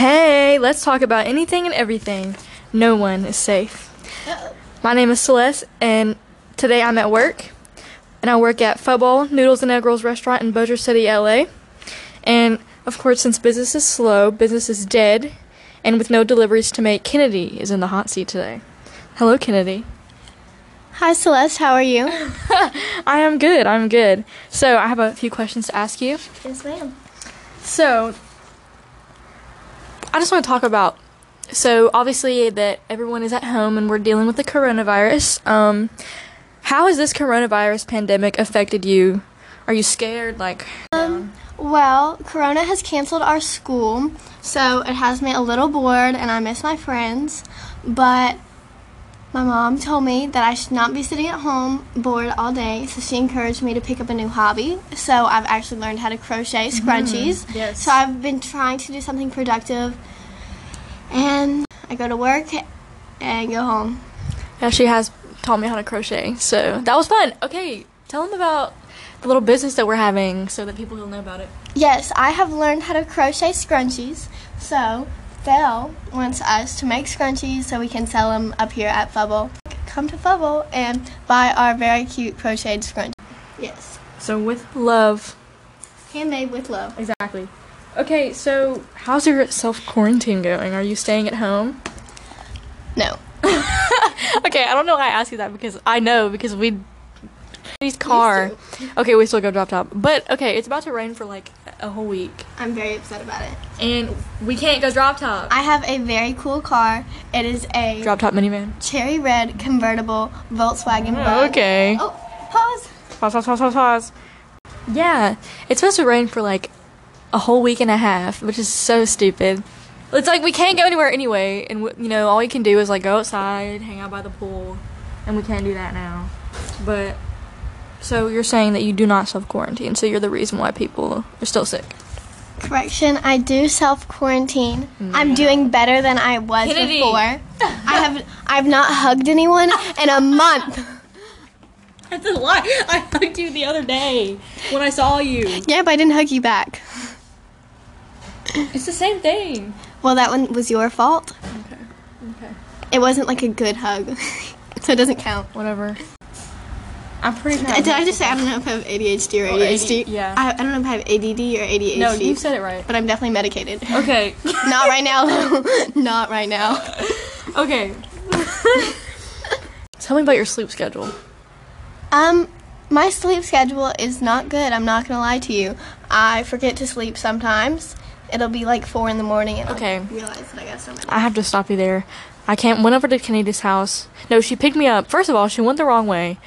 Hey, let's talk about anything and everything. No one is safe. My name is Celeste, and today I'm at work. And I work at Fuball Noodles and Egg Rolls restaurant in Bossier City, LA. And of course, since business is slow, business is dead, and with no deliveries to make, Kennedy is in the hot seat today. Hello, Kennedy. Hi Celeste, how are you? I am good. I'm good. So I have a few questions to ask you. Yes, ma'am. So, I just want to talk about. So, obviously, that everyone is at home and we're dealing with the coronavirus. Um, how has this coronavirus pandemic affected you? Are you scared? Like, Um, well, Corona has canceled our school, so it has me a little bored and I miss my friends. But my mom told me that I should not be sitting at home bored all day, so she encouraged me to pick up a new hobby. So I've actually learned how to crochet mm-hmm. scrunchies. yes. So I've been trying to do something productive, and I go to work and go home. yeah, she has taught me how to crochet. So that was fun. Okay, tell them about the little business that we're having so that people will know about it. Yes, I have learned how to crochet scrunchies. So, Thel wants us to make scrunchies so we can sell them up here at Fubble. Come to Fubble and buy our very cute crocheted scrunchies. Yes, So, with love. handmade with love. Exactly. Okay, so how's your self quarantine going? Are you staying at home? No. okay, I don't know why I asked you that because I know because we his car. Okay, we still go drop top. But okay, it's about to rain for like a whole week. I'm very upset about it. And we can't go drop top. I have a very cool car. It is a Drop top minivan. cherry red convertible Volkswagen Bug. Okay. Oh, pause. Pause, pause, pause, pause, pause. Yeah, it's supposed to rain for like a whole week and a half, which is so stupid. It's like we can't go anywhere anyway, and w- you know all we can do is like go outside, hang out by the pool, and we can't do that now. But so you're saying that you do not self quarantine, so you're the reason why people are still sick. Correction, I do self quarantine. Mm. I'm doing better than I was Kennedy. before. I have I've not hugged anyone in a month. That's a lie. I hugged you the other day when I saw you. Yeah, but I didn't hug you back. It's the same thing. Well, that one was your fault. Okay. Okay. It wasn't like a good hug. so it doesn't count. Whatever. I'm pretty. Did I just say I don't know if I have ADHD or Oh, ADHD? AD yeah. I, I don't know if I have ADD or ADHD. No, you said it right. But I'm definitely medicated. Okay. Not right now. though. Not right now. Okay. Tell me about your sleep schedule. Um, my sleep schedule is not good. I'm not gonna lie to you. I forget to sleep sometimes. It'll be like four in the morning, and Okay. I realize that I got so many. I have to stop you there. I can't. Went over to Kennedy's house. No, she picked me up. First of all, she went the wrong way.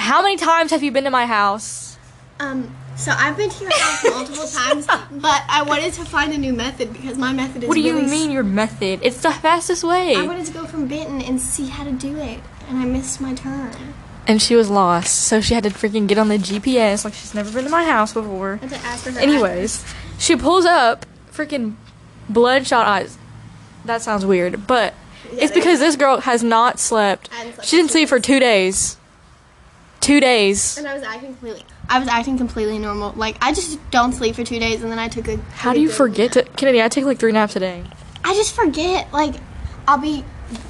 How many times have you been to my house? Um, so I've been to your house multiple times, but I wanted to find a new method because my method is. What do you really mean your method? It's the fastest way. I wanted to go from Benton and see how to do it, and I missed my turn. and she was lost, so she had to freaking get on the GPS like she's never been to my house before. I had to ask her. Anyways, she pulls up, freaking bloodshot eyes. That sounds weird, but it's they- because this girl has not slept. Slept She didn't sleep for two days. Two days. And I was acting completely. I was acting completely normal. Like I just don't sleep for two days, and then I took a. How do you good forget to Kennedy? I take like three naps a day. I just forget. Like, I'll be.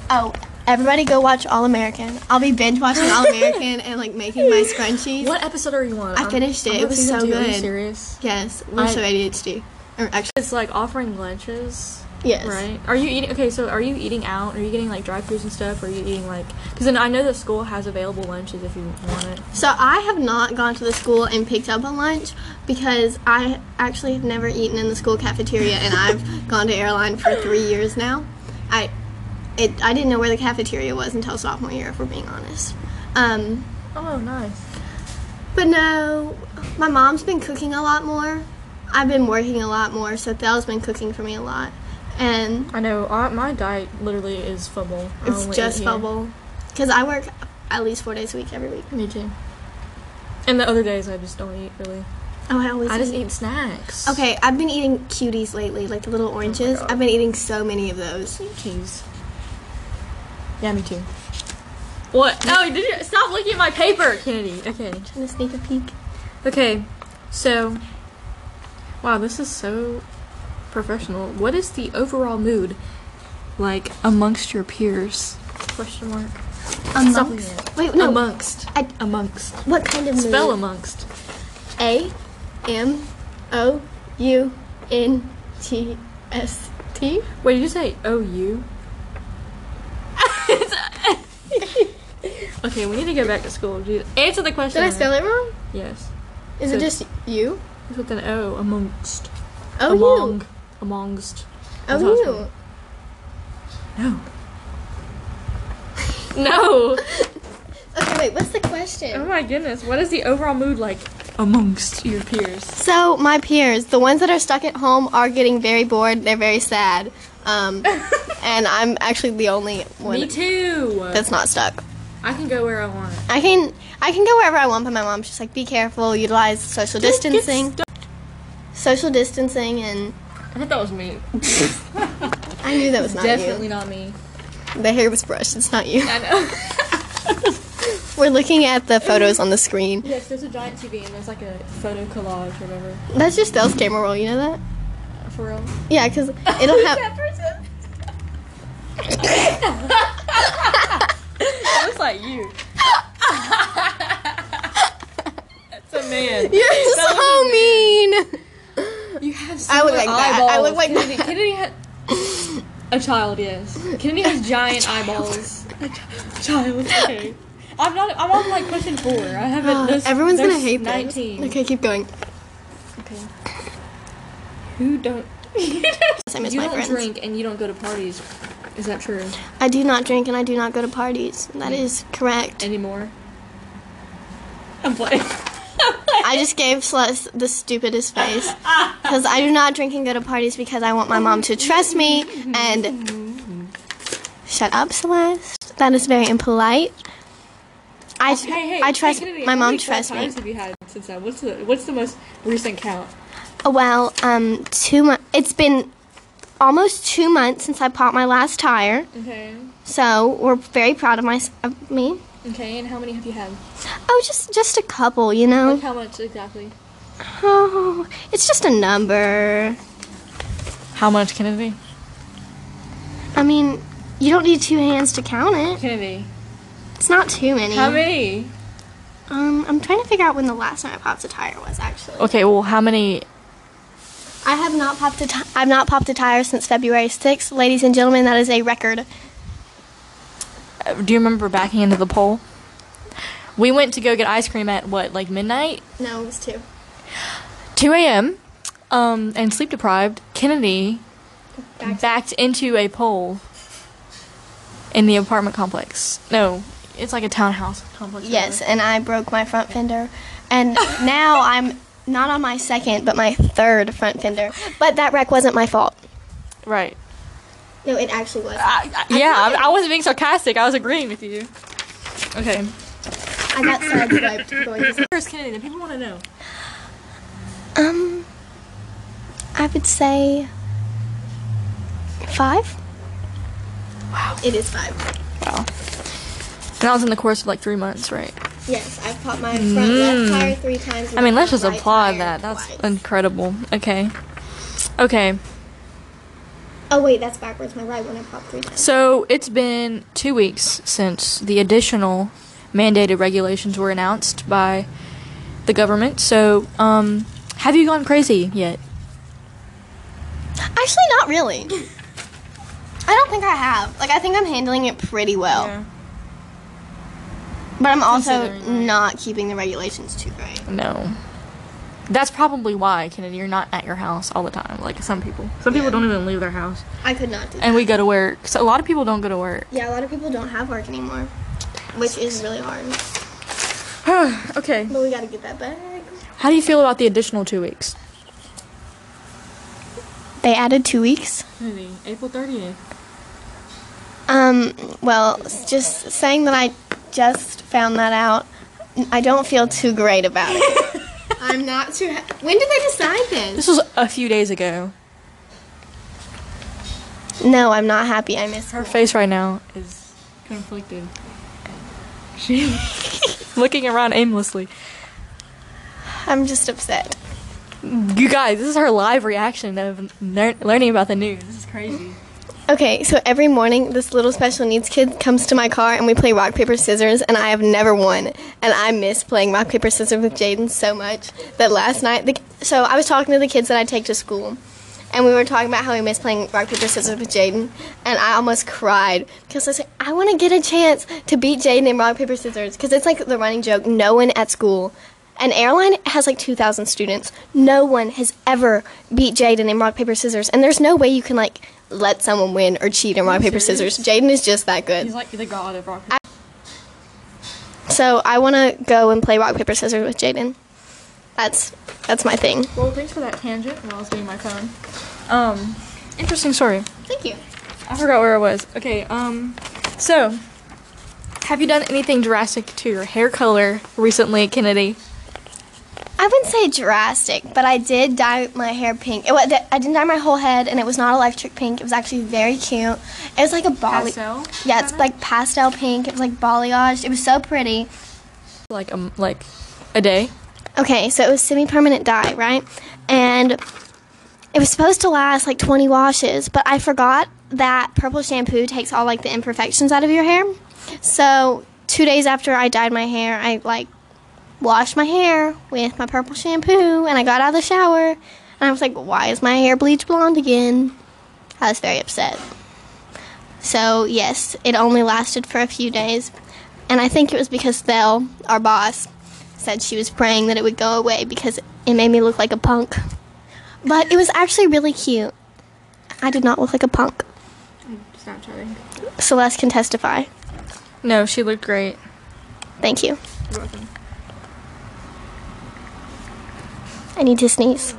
Oh, everybody go watch All American. I'll be binge watching All American and like making my scrunchies. What episode are you on? I finished it. It was so Are you good. serious? Yes, we're I- so ADHD. Or actually, It's like offering lunches, yes. right? Are you eating? Okay, so are you eating out? Are you getting like drive-throughs and stuff? Or are you eating like? Because then I know the school has available lunches if you want it. So I have not gone to the school and picked up a lunch because I actually have never eaten in the school cafeteria, and I've gone to airline for three years now. I, it, I didn't know where the cafeteria was until sophomore year, if we're being honest. Um, Oh, nice. But no, my mom's been cooking a lot more. I've been working a lot more, so Thel's been cooking for me a lot. And I know. I, my diet literally is fumble. I it's just eat bubble. Because I work at least four days a week every week. Me too. And the other days I just don't eat really. Oh, I always I just eat. eat snacks. Okay, I've been eating cuties lately, like the little oh oranges. God. I've been eating so many of those. Cheese. Yeah, me too. What? No, oh, did you stop looking at my paper, Kennedy? Okay. Trying to sneak a peek. Okay. So, wow, this is so professional. What is the overall mood like amongst your peers? Question mark. Amongst. Wait, no. Amongst. I- amongst. what kind of Spell mood? amongst. A M O U N T S T. Wait, did you say OU? okay, we need to go back to school. Answer the question. Did I spell it wrong? Yes. Is So- it just you? It's with an O. Amongst. Oh, Among. you. Amongst. Oh, That's how it's you. No. no. Okay, wait. What's the question? Oh my goodness. What is the overall mood like amongst your peers? So my peers, the ones that are stuck at home, are getting very bored. They're very sad, um, and I'm actually the only one Me too. that's not stuck. I can go where I want. I can I can go wherever I want, but my mom's just like, be careful, utilize social distancing, social distancing, and I thought that was me. I knew that was not Definitely not me. you. The hair was brushed. It's not you. I know. We're looking at the photos on the screen. yes, there's a giant TV and there's like a photo collage or whatever. That's your stealth camera roll. You know that? Uh, for real. Yeah, because it'll have. that person? It looks like you. That's a man. You're That so mean. You have I look like that. I look eyeballs. like Kennedy, that. Kennedy had a child, yes. Kennedy has giant eyeballs. A ch- child, okay. I'm not. I'm on like question four. I haven't. There's, Everyone's gonna hate Nineteen. this. Okay, keep going. Okay. Who don't? You don't friends. drink and you don't go to parties. Is that true I do not drink and I do not go to parties. That hmm. is correct. anymore? I'm playing. I just gave Celeste the stupidest face because I do not drink and go to parties because I want my mom to trust me and shut up, Celeste. That is very impolite. I, Hey, hey, I trust hey, my mom trusts me. have you had since then? What's the What's the most recent count? Well, um, two months. It's been almost two months since I popped my last tire, Okay. so we're very proud of my of me. Okay, and how many have you had? Oh, just just a couple, you know. Like how much exactly? Oh, it's just a number. How much, can it be? I mean, you don't need two hands to count it. Kennedy. It's not too many. How many? Um, I'm trying to figure out when the last time I popped a tire was actually. Okay, well, how many? I have not popped a ti- I've not popped a tire since February 6th, ladies and gentlemen. That is a record. Uh, Do you remember backing into the pole? We went to go get ice cream at what, like midnight, No, it was two. 2 a.m. Um, and sleep deprived. Kennedy Back- backed into a pole in the apartment complex. No, it's like a townhouse complex. Yes, and I broke my front fender, and now I'm not on my second, but my third front fender. But that wreck wasn't my fault. Right. No, it actually was. I, I, yeah, I, I wasn't being sarcastic. I was agreeing with you. Okay. I got sideswiped going to. Where's Kennedy? The people want to know. Um, I would say five. Wow. It is five. Wow. And that was in the course of like three months, right? Yes, I've popped my front left tire three times. I mean, my let's just right applaud tire that. That's twice. incredible. Okay. Okay. Oh wait, that's backwards. My right one I popped three times. So it's been two weeks since the additional mandated regulations were announced by the government. So, um, have you gone crazy yet? Actually, not really. I don't think I have. Like, I think I'm handling it pretty well. Yeah. But I'm also not keeping the regulations too great. No. That's probably why, Kennedy, you're not at your house all the time, like some people. Some people Yeah. don't even leave their house. I could not do that. And we go to work. So a lot of people don't go to work. yeah, a lot of people don't have work anymore, which is really hard. okay. But we gotta get that back. How do you feel about the additional two weeks? They added two weeks. Kennedy, April 30th. Um, well, just saying that I just found that out, I don't feel too great about it. I'm not too. Ha- when did they decide this? This was a few days ago. No, I'm not happy. I miss Her school. face right now is conflicted. She's looking around aimlessly. I'm just upset. You guys, this is her live reaction of ner- learning about the news. This is crazy. Okay, so every morning this little special needs kid comes to my car and we play rock paper scissors and I have never won and I miss playing rock paper scissors with Jaden so much that last night the, so I was talking to the kids that I take to school and we were talking about how we miss playing rock paper scissors with Jaden and I almost cried because I said I want to get a chance to beat Jaden in rock paper scissors because it's like the running joke no one at school an airline has like 2,000 students. No one has ever beat Jaden in rock, paper, scissors. And there's no way you can like let someone win or cheat in rock, paper, scissors. Jaden is just that good. He's like the god of rock. Paper. So I want to go and play rock, paper, scissors with Jaden. That's that's my thing. Well, thanks for that tangent while I was getting my phone. Um, interesting story. Thank you. I forgot where I was. Okay, um, so, have you done anything drastic to your hair color recently, Kennedy? I wouldn't say drastic, but I did dye my hair pink. It, I didn't dye my whole head, and it was not electric pink. It was actually very cute. It was like a bolly. Pastel? Yeah, it's like pastel pink. It was like balayage. It was so pretty. Like, um, like, a day? Okay, so it was semi-permanent dye, right? And it was supposed to last like 20 washes, but I forgot that purple shampoo takes all like the imperfections out of your hair. So, 2 days after I dyed my hair, I like washed my hair with my purple shampoo and I got out of the shower and I was like, "Why is my hair bleached blonde again?" I was very upset. So, yes, it only lasted for a few days. And I think it was because Thel, our boss, said she was praying that it would go away because it made me look like a punk. But it was actually really cute. I did not look like a punk. Snapchatting. Celeste can testify. No, she looked great. Thank you. You're welcome. I need to sneeze.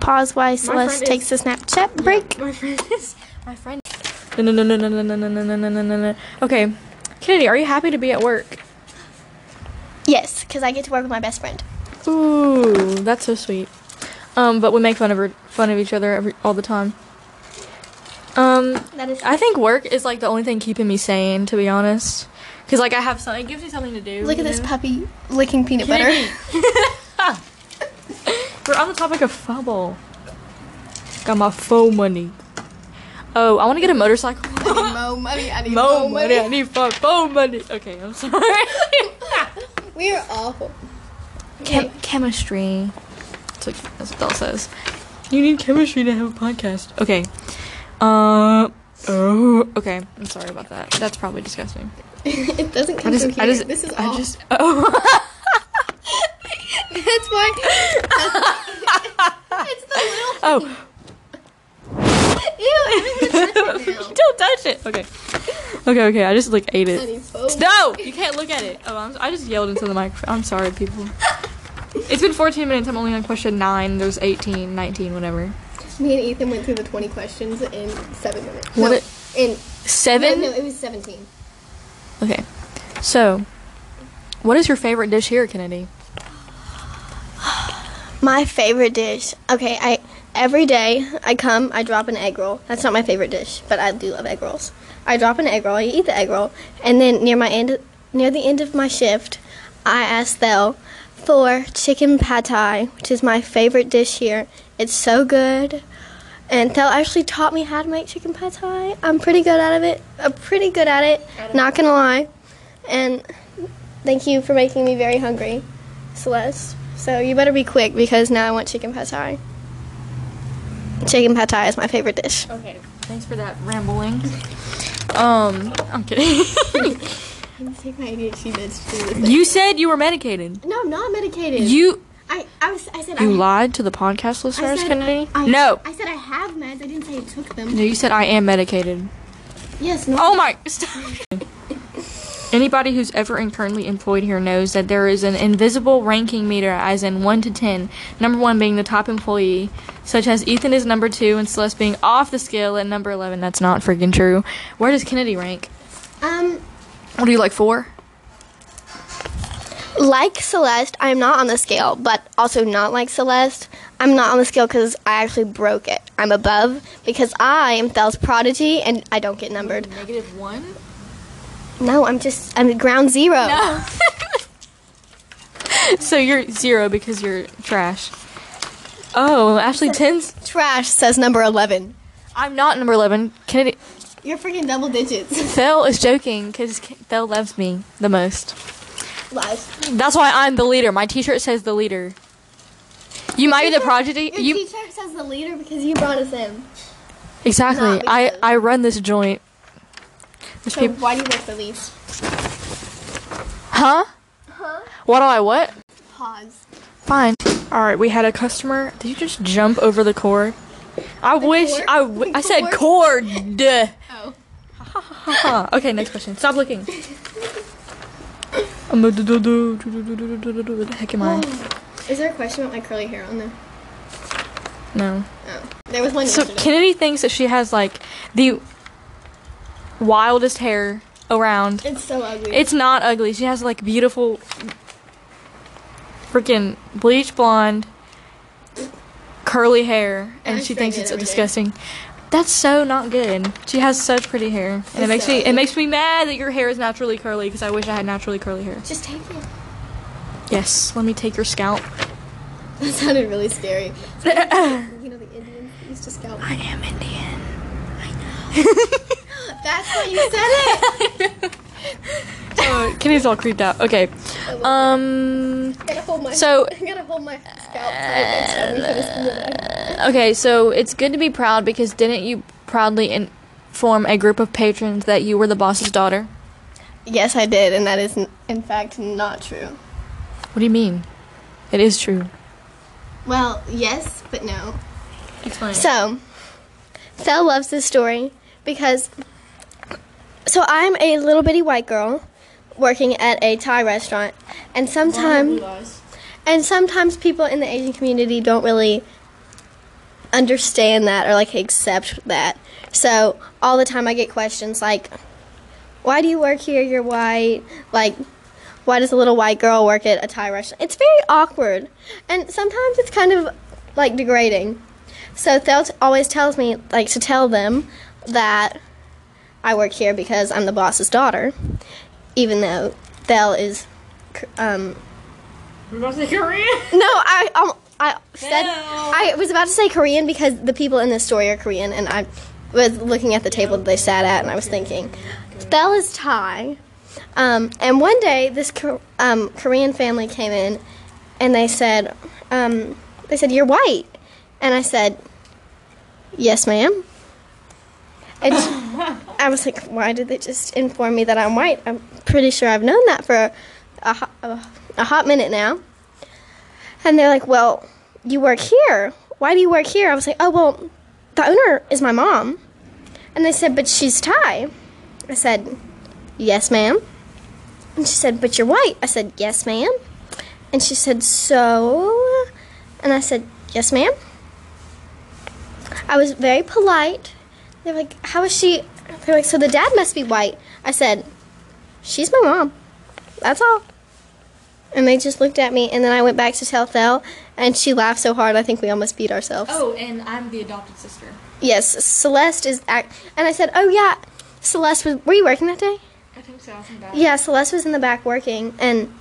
Pause while Celeste friend takes a Snapchat break. My friend is. My friend. No, no, no, no, no, no, no, no, no, no, no, no, no. Okay, Kennedy, are you happy to be at work? Yes, because I get to work with my best friend. Ooh, that's so sweet. Um, but we make fun of her, fun of each other every all the time. Um, That is. I think work is like the only thing keeping me sane, to be honest. Cause like I have something, it gives me something to do. Look at you this puppy licking peanut butter. We're on the topic of fumble. Got my phone money. Oh, I want to get a motorcycle. Mo money. I need Mo money. I need my phone money. Okay, I'm sorry. We are awful. Chem- chemistry. That's what, that's what Belle says. You need chemistry to have a podcast. Okay. Uh. Oh. Okay. I'm sorry about that. That's probably disgusting. it doesn't I come just. from I just. this is I just. Oh. That's why. it's the little. oh. Ew, everyone's touching it now. Don't touch it. Okay. Okay. Okay. I just like ate it. No, you can't look at it. Oh, I'm, I just yelled into the microphone. I'm sorry, people. It's been 14 minutes. I'm only on question 9. There's 18, 19, whatever. Me and Ethan went through the 20 questions in seven minutes. What No, it- in 7? No, no, it was 17. Okay. So, what is your favorite dish here, Kennedy? My favorite dish. Okay, I every day I come, I drop an egg roll. That's not my favorite dish, but I do love egg rolls. I drop an egg roll, I eat the egg roll, and then near my end, near the end of my shift, I ask Thel for chicken pad thai, which is my favorite dish here. It's so good. And Thel actually taught me how to make chicken pad thai. I'm pretty good at it. I'm pretty good at it. Not gonna lie. And thank you for making me very hungry, Celeste. So you better be quick because now I want chicken pad thai. Chicken pad thai is my favorite dish. Okay. Thanks for that rambling. Um, I'm kidding. Take my ADHD meds too. you said you were medicated. No, I'm not medicated. You I, I was. I said you I, lied to the podcast listeners, said, Kennedy? I, no. I said I have meds. I didn't say I took them. No, you said I am medicated. Yes. No. Oh my! Stop. Anybody who's ever and currently employed here knows that there is an invisible ranking meter, as in 1 to 10, number 1 being the top employee, such as Ethan is number 2 and Celeste being off the scale at number 11. That's not freaking true. Where does Kennedy rank? Um, What are you, like 4? Like Celeste, I'm not on the scale, but also not like Celeste. I'm not on the scale because I actually broke it. I'm above because I am Thel's prodigy and I don't get numbered. Negative 1? No, I'm just I'm ground zero. No. so you're zero because you're trash. Oh, Ashley tens. Trash says number 11. I'm not number eleven. Kennedy. You're freaking double digits. Thel is joking because Thel loves me the most. Lies. That's why I'm the leader. My T-shirt says the leader. You might be the prodigy. Your You teacher says the leader because you brought us in. exactly. I I run this joint. There's So people- why do you work for leaves? huh? Huh? What do I what? Pause. Fine. All right, we had a customer. Did you just jump over the cord? I wish cord? I. W- I said Cord? Oh. Okay, next question. Stop looking. Um, do- do- do- do- do- do- do- do- do- do- What the heck am I? Is there a question about my curly hair on there? No. Oh. There was one So yesterday. Kennedy thinks that she has like the wildest hair around. it's so ugly. It's not ugly. She has like beautiful, freaking bleach blonde, curly hair, and I she thinks it it's every day. That's so not good. She has such pretty hair, and it makes so me it makes me mad that your hair is naturally curly because I wish I had naturally curly hair. Just take it. Yes, let me take your scalp. That sounded really scary. you know the Indians that used to scalp. I am Indian. That's why you said it. Oh, Kenny's all creeped out. Okay. Um. I gotta hold my. So- I gotta hold my scalp tight next time we finish the movie. Okay, so it's good to be proud because didn't you proudly inform a group of patrons that you were the boss's daughter? Yes, I did, and that is in fact not true. What do you mean? It is true. Well, yes, but no. Explain. So, Thel loves this story because. So I'm a little bitty white girl working at a Thai restaurant, and sometimes and sometimes people in the Asian community don't really understand that or like accept that. So all the time I get questions like, "Why do you work here? You're white." Like, why does a little white girl work at a Thai restaurant? It's very awkward, and sometimes it's kind of like degrading. So Thel always tells me like to tell them that I work here because I'm the boss's daughter, even though Thel is. Um, We're about to say Korean. no, I um, I said. I was about to say Korean because the people in this story are Korean, and I was looking at the table that they sat at, and I was thinking, Thel is Thai. Um, and one day, this um, Korean family came in, and they said, um, they said you're white, and I said, yes, ma'am. And I was like, why did they just inform me that I'm white? I'm pretty sure I've known that for a, ho- a, a hot minute now. And they're like, well, you work here. Why do you work here? I was like, oh, well, the owner is my mom. And they said, but she's Thai. I said, yes, ma'am. And she said, but you're white. I said, yes, ma'am. And she said, so? And I said, yes, ma'am. I was very polite. They're like, how is she? They're like, so the dad must be white. I said, she's my mom. That's all. And they just looked at me, and then I went back to tell Thel, and she laughed so hard I think we almost beat ourselves. Oh, and I'm the adopted sister. Yes, Celeste is act. And I said, oh yeah, Celeste was. Were you working that day? I think so. I. Yeah, Celeste was in the back working, and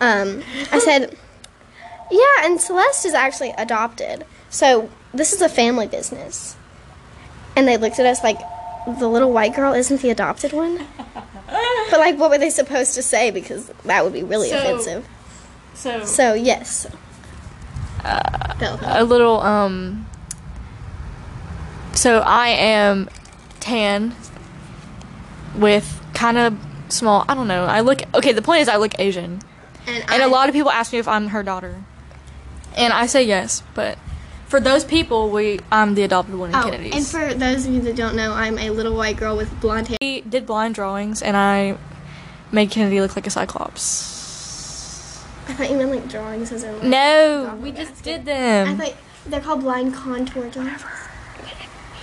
um, I said, yeah, and Celeste is actually adopted. So this is a family business. And they looked at us like, the little white girl isn't the adopted one. but like, what were they supposed to say? Because that would be really So- offensive. So, So yes. Thel. a little um. So I am tan with kind of small. I don't know. I look okay. The point is, I look Asian, and, and I- a lot of people ask me if I'm her daughter, and I say yes. But for those people, we I'm the adopted one in Oh, Kennedy's. and for those of you that don't know, I'm a little white girl with blonde hair. We did blind drawings, and I made Kennedy look like a cyclops. I thought you meant like drawings as in like. No, we just did them. I thought they're called blind contour drawings.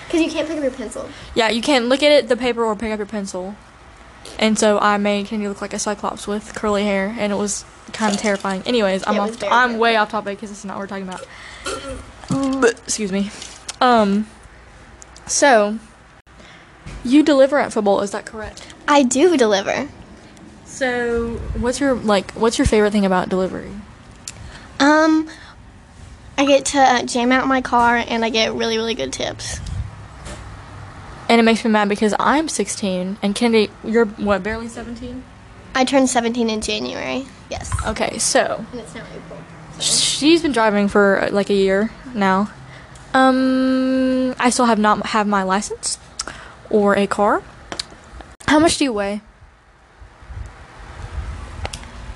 Because you can't pick up your pencil. Yeah, you can't look at it, the paper, or pick up your pencil. And so I made Kennedy look like a cyclops with curly hair, and it was kind of terrifying. Anyways, I'm It off. I'm way off topic because this is not what we're talking about. Excuse me. Um. So, you deliver at football, is that correct? I do deliver. So, what's your like? What's your favorite thing about delivery? Um, I get to uh, jam out my car and I get really, really good tips. And it makes me mad because I'm 16 and Kennedy, you're what, barely 17? I turned 17 in January. Yes. Okay, so And it's now April. She's been driving for uh, like a year now. Um, I still have not have my license or a car. How much do you weigh?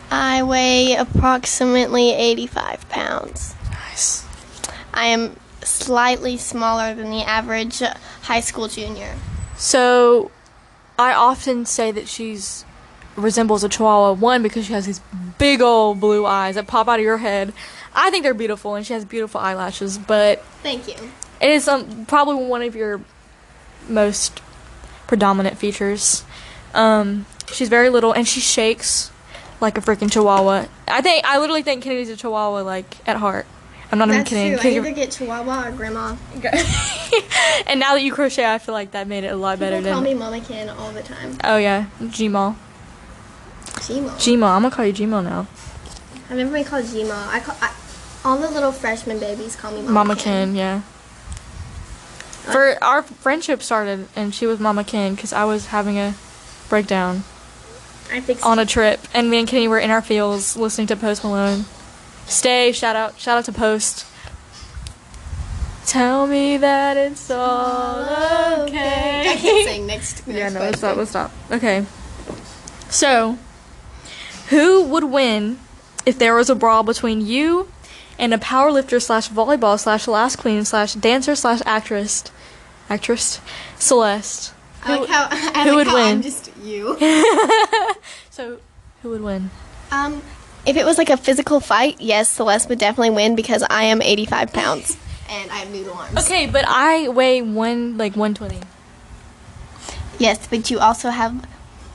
I weigh approximately 85 pounds. Nice. I am slightly smaller than the average high school junior. So, I often say that she's resembles a chihuahua. One because she has these big old blue eyes that pop out of your head. I think they're beautiful, and she has beautiful eyelashes. But Thank you. it is um, probably one of your most predominant features. Um, she's very little, and she shakes like a freaking chihuahua. I think I literally think Kennedy's a chihuahua, like at heart. I'm not That's even true. kidding. I either get Chihuahua or Grandma. and now that you crochet, I feel like that made it a lot better People call me Mama Ken all the time. Oh yeah, Gmail. Gmo. Gmail. I'm gonna call you Gmail now. I've never been called Gmo. I call I, all the little freshman babies call me Mama, Mama Ken. Ken, yeah. For our friendship started, and she was Mama Ken because I was having a breakdown I fixed on a trip, and me and Kenny were in our fields listening to Post Malone. Stay, shout out, shout out to Post. Tell me that it's all okay. I can't sing next. Yeah, next no, let's stop. Let's stop. Okay. So, who would win if there was a brawl between you and a powerlifter slash volleyball slash last queen slash dancer slash actress, actress Celeste? I like how, I who like would how win? I'm just you. So, who would win? Um, if it was like a physical fight, yes, Celeste would definitely win because I am 85 pounds and I have noodle arms. Okay, but I weigh one like one twenty. Yes, but you also have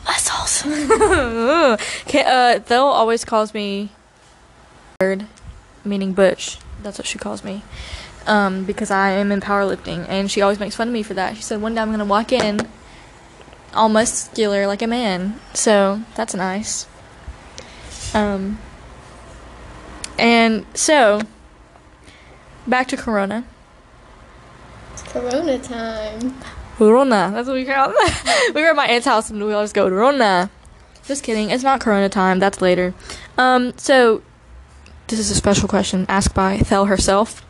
muscles. okay, uh, Thel always calls me bird, meaning butch. That's what she calls me. Um, because I am in powerlifting, and she always makes fun of me for that. She said one day I'm gonna walk in all muscular like a man, so that's nice. Um, and so back to Corona. It's Corona time. Corona. That's what we call it. we were at my aunt's house and we always go Corona. Just kidding. It's not Corona time. That's later. Um, so this is a special question asked by Thel herself.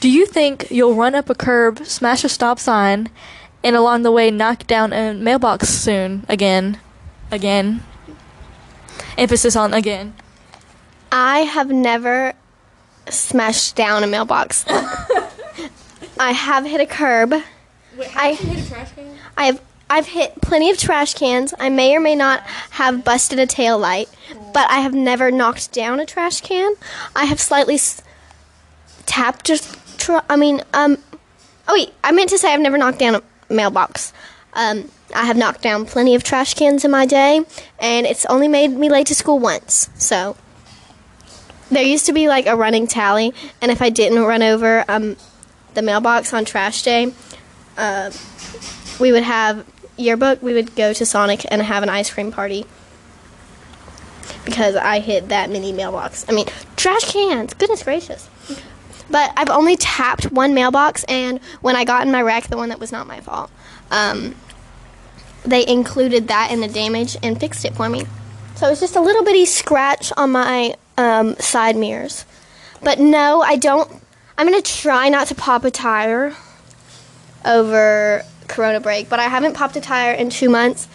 Do you think you'll run up a curb, smash a stop sign, and along the way knock down a mailbox soon? Again. Again. Emphasis on again. I have never smashed down a mailbox. I have hit a curb. I have hit a trash can? I have I've hit plenty of trash cans. I may or may not have busted a tail light, but I have never knocked down a trash can. I have slightly s- tapped a tr- I mean, um Oh wait, I meant to say I've never knocked down a mailbox. Um I have knocked down plenty of trash cans in my day, and it's only made me late to school once. So there used to be like a running tally, and if I didn't run over um, the mailbox on trash day, uh, we would have yearbook. We would go to Sonic and have an ice cream party because I hit that many mailbox. I mean, trash cans. Goodness gracious. But I've only tapped one mailbox, and when I got in my wreck, the one that was not my fault, um, they included that in the damage and fixed it for me. So it's just a little bitty scratch on my um, side mirrors. But no, I don't. I'm gonna try not to pop a tire over Corona break, but I haven't popped a tire in two months.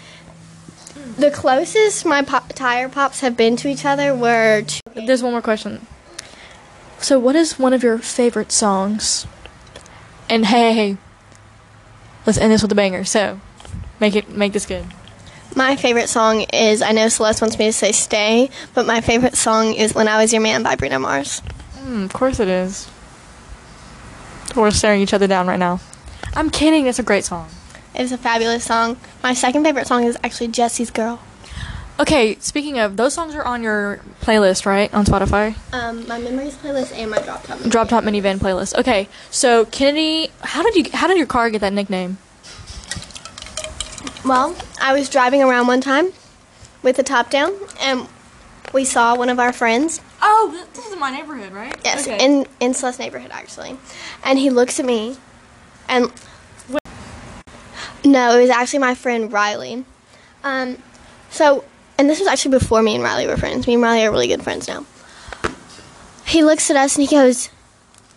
The closest my pop- tire pops have been to each other were two. There's one more question. So, what is one of your favorite songs? And hey, hey, hey, let's end this with a banger. So, make it make this good. My favorite song is I know Celeste wants me to say "Stay," but my favorite song is "When I Was Your Man" by Bruno Mars. Mm, of course it is. We're staring each other down right now. I'm kidding. It's a great song. It's a fabulous song. My second favorite song is actually Jessie's "Girl." Okay, speaking of, those songs are on your playlist, right? On Spotify? Um, my memories playlist and my drop top. Drop Top Minivan playlist. Okay, so Kennedy, how did you how did your car get that nickname? Well, I was driving around one time, with the top down, and we saw one of our friends. Oh, this is in my neighborhood, right? Yes, in in Celeste neighborhood actually, and he looks at me, and no, it was actually my friend Riley. Um, so, and this was actually before me and Riley were friends. Me and Riley are really good friends now. He looks at us and he goes,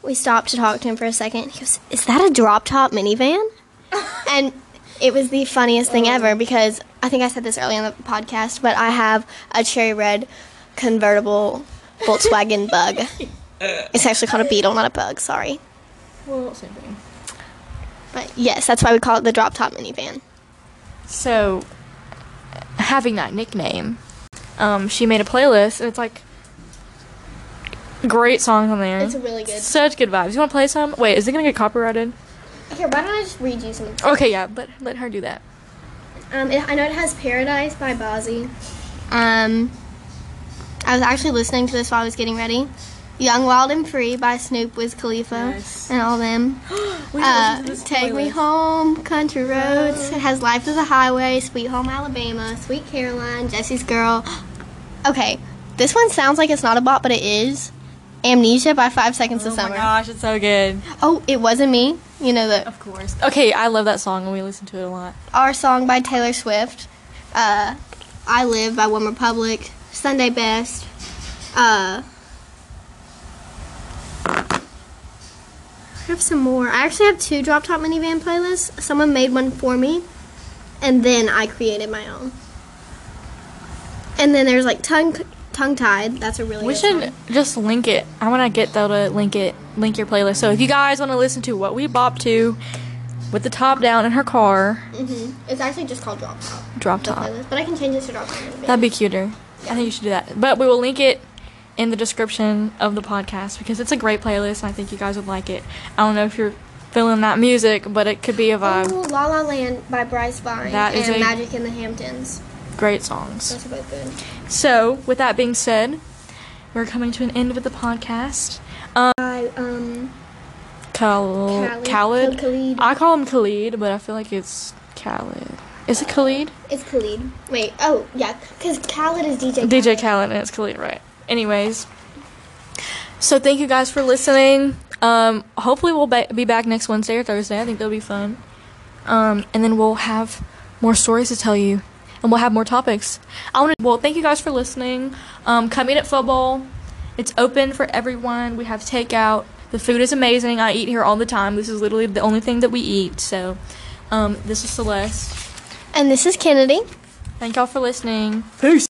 we stopped to talk to him for a second. He goes, "Is that a drop top minivan?" and it was the funniest thing ever because I think I said this earlier in the podcast, but I have a cherry red convertible Volkswagen Bug. It's actually called a Beetle, not a Bug. Sorry, well, same thing. But yes, that's why we call it the drop top minivan. So, having that nickname, um, she made a playlist, and it's like great songs on there. It's really good. Such good vibes. You want to play some? Wait, is it gonna get copyrighted? Here, why don't I just read you some? Okay, yeah, but let her do that. Um, it, I know it has Paradise by Bazzi. Um, I was actually listening to this while I was getting ready. Young, Wild, and Free by Snoop, Wiz Khalifa, Nice. and all them. We Uh, Take Me Home, Country Roads. It has Life is a Highway, Sweet Home Alabama, Sweet Caroline, Jessie's Girl. Okay, this one sounds like it's not a bop, but it is. Amnesia by Five Seconds Oh of Summer. Oh my gosh, it's so good. Oh, it wasn't me. You know that. Of course. Okay, I love that song, and we listen to it a lot. Our Song by Taylor Swift. Uh, I Live by OneRepublic. Sunday Best. Uh, I have some more. I actually have two Drop Top Minivan playlists. Someone made one for me, and then I created my own. And then there's like Tongue Tongue Tied. That's a really We should just link it. I want to get though to link it, link your playlist. So if you guys want to listen to what we bop to, with the top down in her car, Mhm. It's actually just called Drop Top. drop top. playlist, but I can change this to Drop Top. That'd be cuter. I think you should do that. But we will link it in the description of the podcast because it's a great playlist and I think you guys would like it. I don't know if you're feeling that music, but it could be a vibe. Oh, La La Land by Bryce Vine That is and a- Magic in the Hamptons. Great songs. Those are both good. So, with that being said, we're coming to an end with the podcast. Um, By um Khal- Khaled. Khaled. Khalid. I call him Khalid, but I feel like it's Khaled. Is it Khalid? It's Khalid. Wait, oh yeah, because Khaled is DJ. DJ Khaled. Khaled, and it's Khalid, right? Anyways, so thank you guys for listening. Um, hopefully we'll be back next Wednesday or Thursday. I think that'll be fun. Um, and then we'll have more stories to tell you, and we'll have more topics. I want to. Well, thank you guys for listening. Um, come eat at football. It's open for everyone. We have takeout. The food is amazing. I eat here all the time. This is literally the only thing that we eat. So, um, this is Celeste. And this is Kennedy. Thank y'all for listening. Peace.